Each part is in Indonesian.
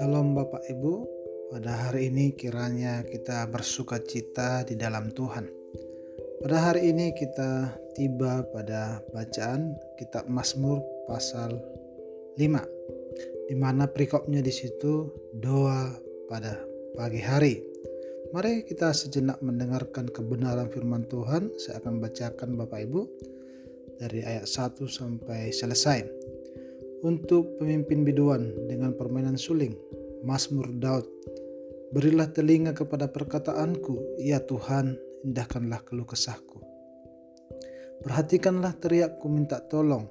Salam Bapak Ibu, pada hari ini kiranya kita bersuka cita di dalam Tuhan. Pada hari ini kita tiba pada bacaan kitab Mazmur pasal 5 di mana perikopnya di situ doa pada pagi hari. Mari kita sejenak mendengarkan kebenaran firman Tuhan. Saya akan bacakan Bapak Ibu dari ayat 1 sampai selesai. Untuk pemimpin biduan dengan permainan suling, Mazmur Daud. Berilah telinga kepada perkataanku, ya Tuhan, indahkanlah keluh kesahku. Perhatikanlah teriakku minta tolong,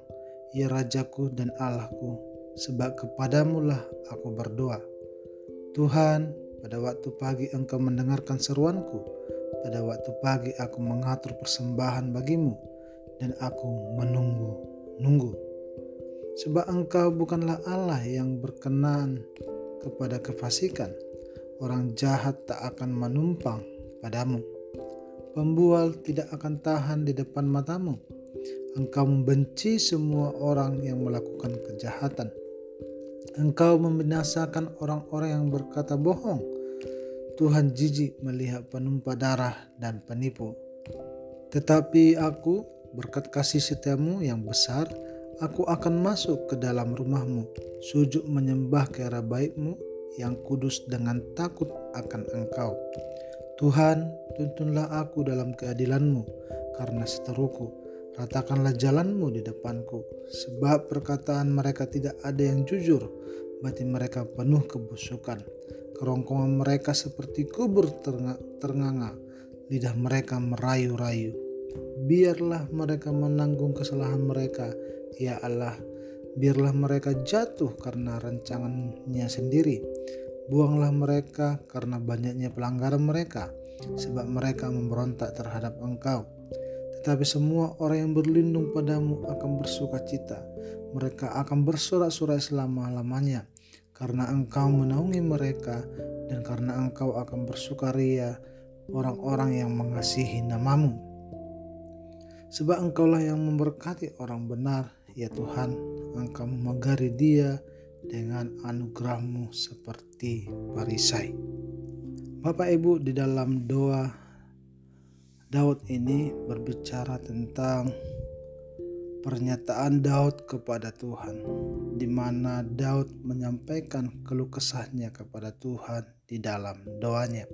ya Rajaku dan Allahku, sebab kepadamulah aku berdoa. Tuhan, pada waktu pagi engkau mendengarkan seruanku. Pada waktu pagi aku mengatur persembahan bagimu dan aku menunggu, nunggu. Sebab engkau bukanlah Allah yang berkenan kepada kefasikan. Orang jahat tak akan menumpang padamu. Pembual tidak akan tahan di depan matamu. Engkau membenci semua orang yang melakukan kejahatan. Engkau membinasakan orang-orang yang berkata bohong. Tuhan jijik melihat penumpah darah dan penipu. Tetapi aku, berkat kasih setiamu yang besar, aku akan masuk ke dalam rumahmu, sujud menyembah ke baikmu yang kudus dengan takut akan engkau. Tuhan, tuntunlah aku dalam keadilanmu, karena seteruku Ratakanlah jalanmu di depanku, sebab perkataan mereka tidak ada yang jujur, batin mereka penuh kebusukan. Kerongkongan mereka seperti kubur ternganga, lidah mereka merayu-rayu. Biarlah mereka menanggung kesalahan mereka, ya Allah. Biarlah mereka jatuh karena rancangannya sendiri. Buanglah mereka karena banyaknya pelanggaran mereka, sebab mereka memberontak terhadap Engkau. Tetapi semua orang yang berlindung padamu akan bersuka cita. Mereka akan bersorak-sorai selama-lamanya. Karena engkau menaungi mereka dan karena engkau akan bersukaria orang-orang yang mengasihi namamu. Sebab engkaulah yang memberkati orang benar, ya Tuhan, engkau memegari dia dengan anugerahmu seperti perisai. Bapak Ibu di dalam doa Daud ini berbicara tentang pernyataan Daud kepada Tuhan, di mana Daud menyampaikan keluh kesahnya kepada Tuhan di dalam doanya.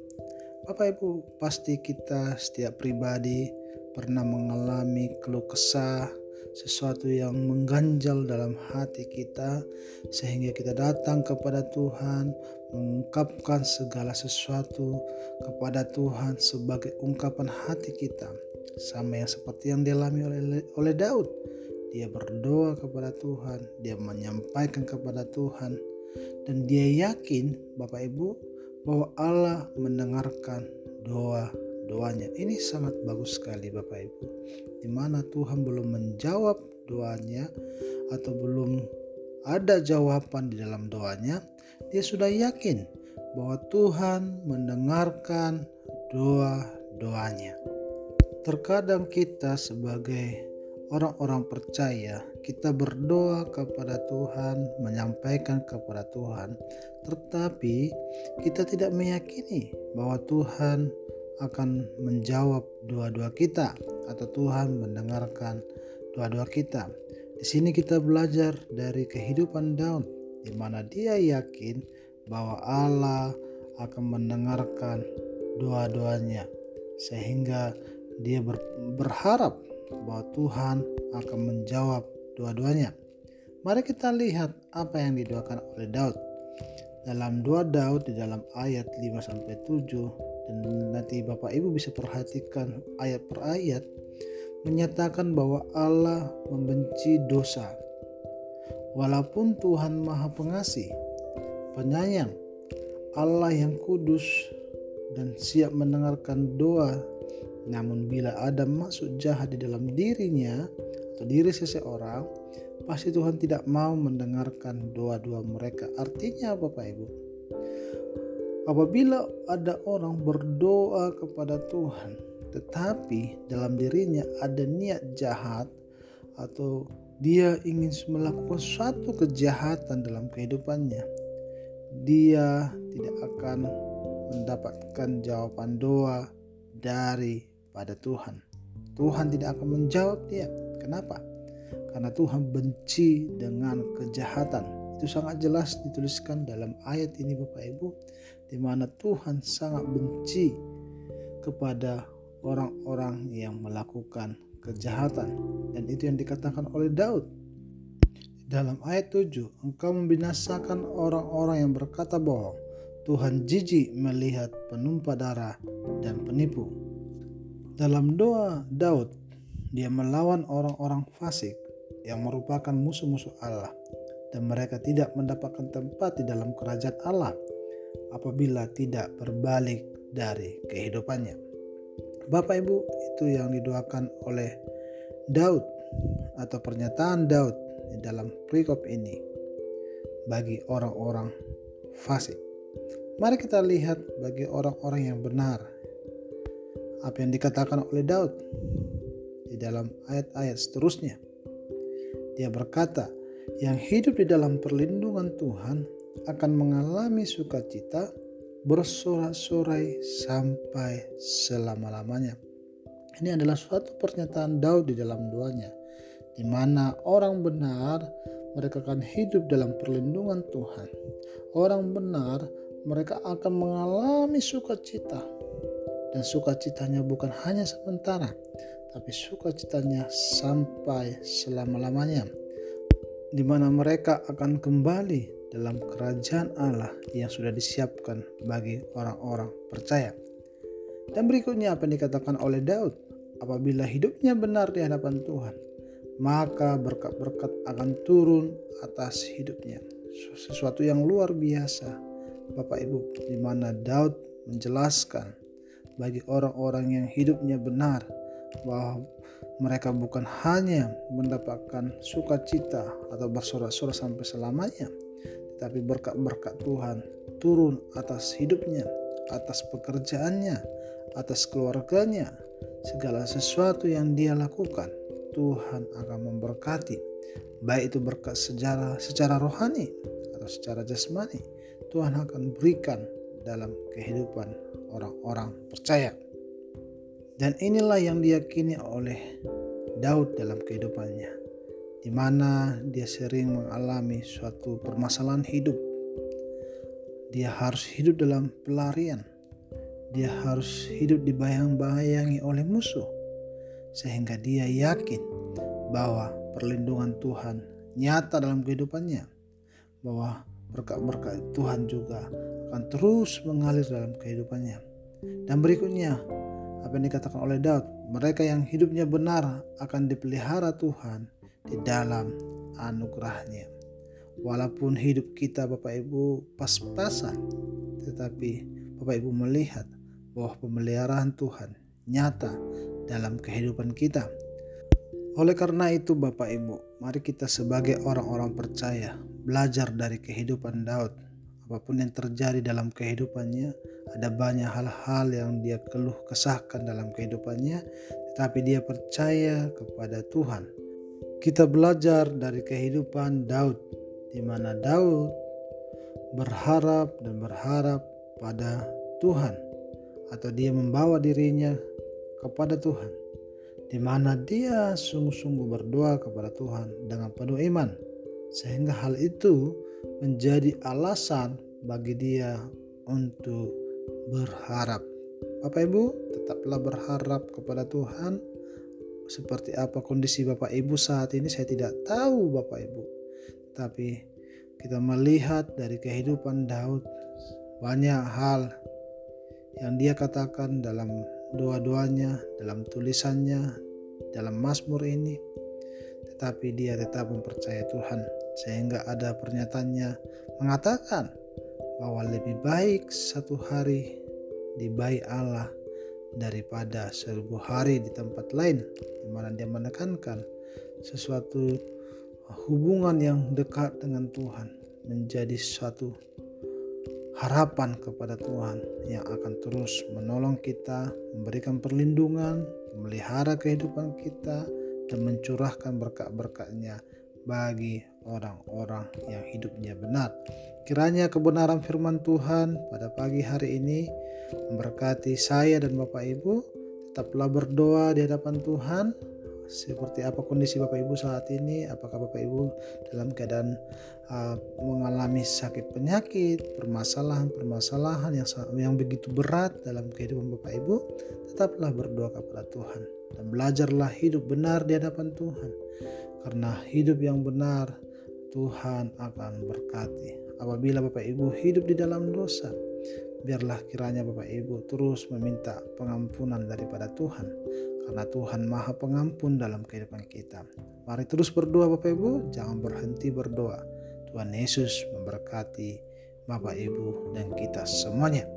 Bapak Ibu, pasti kita setiap pribadi pernah mengalami keluh kesah, sesuatu yang mengganjal dalam hati kita, sehingga kita datang kepada Tuhan, mengungkapkan segala sesuatu kepada Tuhan sebagai ungkapan hati kita. Sama yang seperti yang dialami oleh oleh Daud. Dia berdoa kepada Tuhan dia menyampaikan kepada Tuhan dan dia yakin Bapak Ibu bahwa Allah mendengarkan doa doanya ini sangat bagus sekali Bapak Ibu di mana Tuhan belum menjawab doanya atau belum ada jawaban di dalam doanya, dia sudah yakin bahwa Tuhan mendengarkan doa-doanya. Terkadang kita sebagai orang-orang percaya, kita berdoa kepada Tuhan, menyampaikan kepada Tuhan, tetapi kita tidak meyakini bahwa Tuhan akan menjawab doa-doa kita atau Tuhan mendengarkan doa-doa kita. Di sini kita belajar dari kehidupan Daud di mana dia yakin bahwa Allah akan mendengarkan doa-doanya sehingga dia ber, berharap bahwa Tuhan akan menjawab doa-doanya. Mari kita lihat apa yang didoakan oleh Daud. Dalam doa Daud di dalam ayat 5 sampai 7 dan nanti Bapak Ibu bisa perhatikan ayat per ayat menyatakan bahwa Allah membenci dosa. Walaupun Tuhan Maha Pengasih, penyayang, Allah yang kudus dan siap mendengarkan doa, namun bila ada masuk jahat di dalam dirinya atau diri seseorang, pasti Tuhan tidak mau mendengarkan doa-doa mereka. Artinya apa Pak Ibu? Apabila ada orang berdoa kepada Tuhan, tetapi dalam dirinya ada niat jahat atau dia ingin melakukan suatu kejahatan dalam kehidupannya, dia tidak akan mendapatkan jawaban doa daripada Tuhan. Tuhan tidak akan menjawab dia. Kenapa? Karena Tuhan benci dengan kejahatan. Itu sangat jelas dituliskan dalam ayat ini Bapak Ibu di mana Tuhan sangat benci kepada orang-orang yang melakukan kejahatan. Dan itu yang dikatakan oleh Daud. Dalam ayat 7 engkau membinasakan orang-orang yang berkata bohong. Tuhan jijik melihat penumpah darah dan penipu. Dalam doa Daud dia melawan orang-orang fasik yang merupakan musuh-musuh Allah dan mereka tidak mendapatkan tempat di dalam kerajaan Allah apabila tidak berbalik dari kehidupannya. Bapak Ibu, itu yang didoakan oleh Daud atau pernyataan Daud di dalam perikop ini bagi orang-orang fasik. Mari kita lihat bagi orang-orang yang benar apa yang dikatakan oleh Daud di dalam ayat-ayat seterusnya. Dia berkata, yang hidup di dalam perlindungan Tuhan akan mengalami sukacita bersorak-sorai sampai selama-lamanya. Ini adalah suatu pernyataan Daud di dalam doanya, di mana orang benar mereka akan hidup dalam perlindungan Tuhan. Orang benar mereka akan mengalami sukacita dan sukacitanya bukan hanya sementara, tapi sukacitanya sampai selama-lamanya di mana mereka akan kembali dalam kerajaan Allah yang sudah disiapkan bagi orang-orang percaya. Dan berikutnya apa yang dikatakan oleh Daud, apabila hidupnya benar di hadapan Tuhan, maka berkat-berkat akan turun atas hidupnya. Sesuatu yang luar biasa, Bapak Ibu, di mana Daud menjelaskan bagi orang-orang yang hidupnya benar bahwa mereka bukan hanya mendapatkan sukacita atau bersorak-sorak sampai selamanya, tetapi berkat-berkat Tuhan turun atas hidupnya, atas pekerjaannya, atas keluarganya, segala sesuatu yang dia lakukan, Tuhan akan memberkati. Baik itu berkat sejarah secara rohani atau secara jasmani, Tuhan akan berikan dalam kehidupan orang-orang percaya. Dan inilah yang diyakini oleh Daud dalam kehidupannya, di mana dia sering mengalami suatu permasalahan hidup. Dia harus hidup dalam pelarian. Dia harus hidup dibayang-bayangi oleh musuh, sehingga dia yakin bahwa perlindungan Tuhan nyata dalam kehidupannya, bahwa berkat-berkat Tuhan juga akan terus mengalir dalam kehidupannya. Dan berikutnya, apa yang dikatakan oleh Daud, mereka yang hidupnya benar akan dipelihara Tuhan di dalam anugerahnya. Walaupun hidup kita Bapak Ibu pas-pasan, tetapi Bapak Ibu melihat bahwa pemeliharaan Tuhan nyata dalam kehidupan kita. Oleh karena itu Bapak Ibu, mari kita sebagai orang-orang percaya belajar dari kehidupan Daud apa pun yang terjadi dalam kehidupannya, ada banyak hal-hal yang dia keluh kesahkan dalam kehidupannya, tetapi dia percaya kepada Tuhan. Kita belajar dari kehidupan Daud, di mana Daud berharap dan berharap pada Tuhan, atau dia membawa dirinya kepada Tuhan, di mana dia sungguh-sungguh berdoa kepada Tuhan dengan penuh iman, sehingga hal itu menjadi alasan bagi dia untuk berharap. Bapak Ibu, tetaplah berharap kepada Tuhan. Seperti apa kondisi Bapak Ibu saat ini saya tidak tahu Bapak Ibu. Tapi kita melihat dari kehidupan Daud banyak hal yang dia katakan dalam doa-doanya, dalam tulisannya, dalam Mazmur ini. Tetapi dia tetap mempercayai Tuhan sehingga ada pernyataannya mengatakan bahwa lebih baik satu hari di baik Allah daripada seribu hari di tempat lain di mana dia menekankan sesuatu hubungan yang dekat dengan Tuhan menjadi suatu harapan kepada Tuhan yang akan terus menolong kita, memberikan perlindungan, memelihara kehidupan kita, dan mencurahkan berkat-berkatnya bagi orang-orang yang hidupnya benar. Kiranya kebenaran firman Tuhan pada pagi hari ini memberkati saya dan Bapak Ibu. Tetaplah berdoa di hadapan Tuhan. Seperti apa kondisi Bapak Ibu saat ini? Apakah Bapak Ibu dalam keadaan uh, mengalami sakit penyakit, permasalahan-permasalahan yang yang begitu berat dalam kehidupan Bapak Ibu? Tetaplah berdoa kepada Tuhan dan belajarlah hidup benar di hadapan Tuhan. Karena hidup yang benar Tuhan akan berkati. Apabila Bapak Ibu hidup di dalam dosa, biarlah kiranya Bapak Ibu terus meminta pengampunan daripada Tuhan. Karena Tuhan maha pengampun dalam kehidupan kita. Mari terus berdoa Bapak Ibu, jangan berhenti berdoa. Tuhan Yesus memberkati Bapak Ibu dan kita semuanya.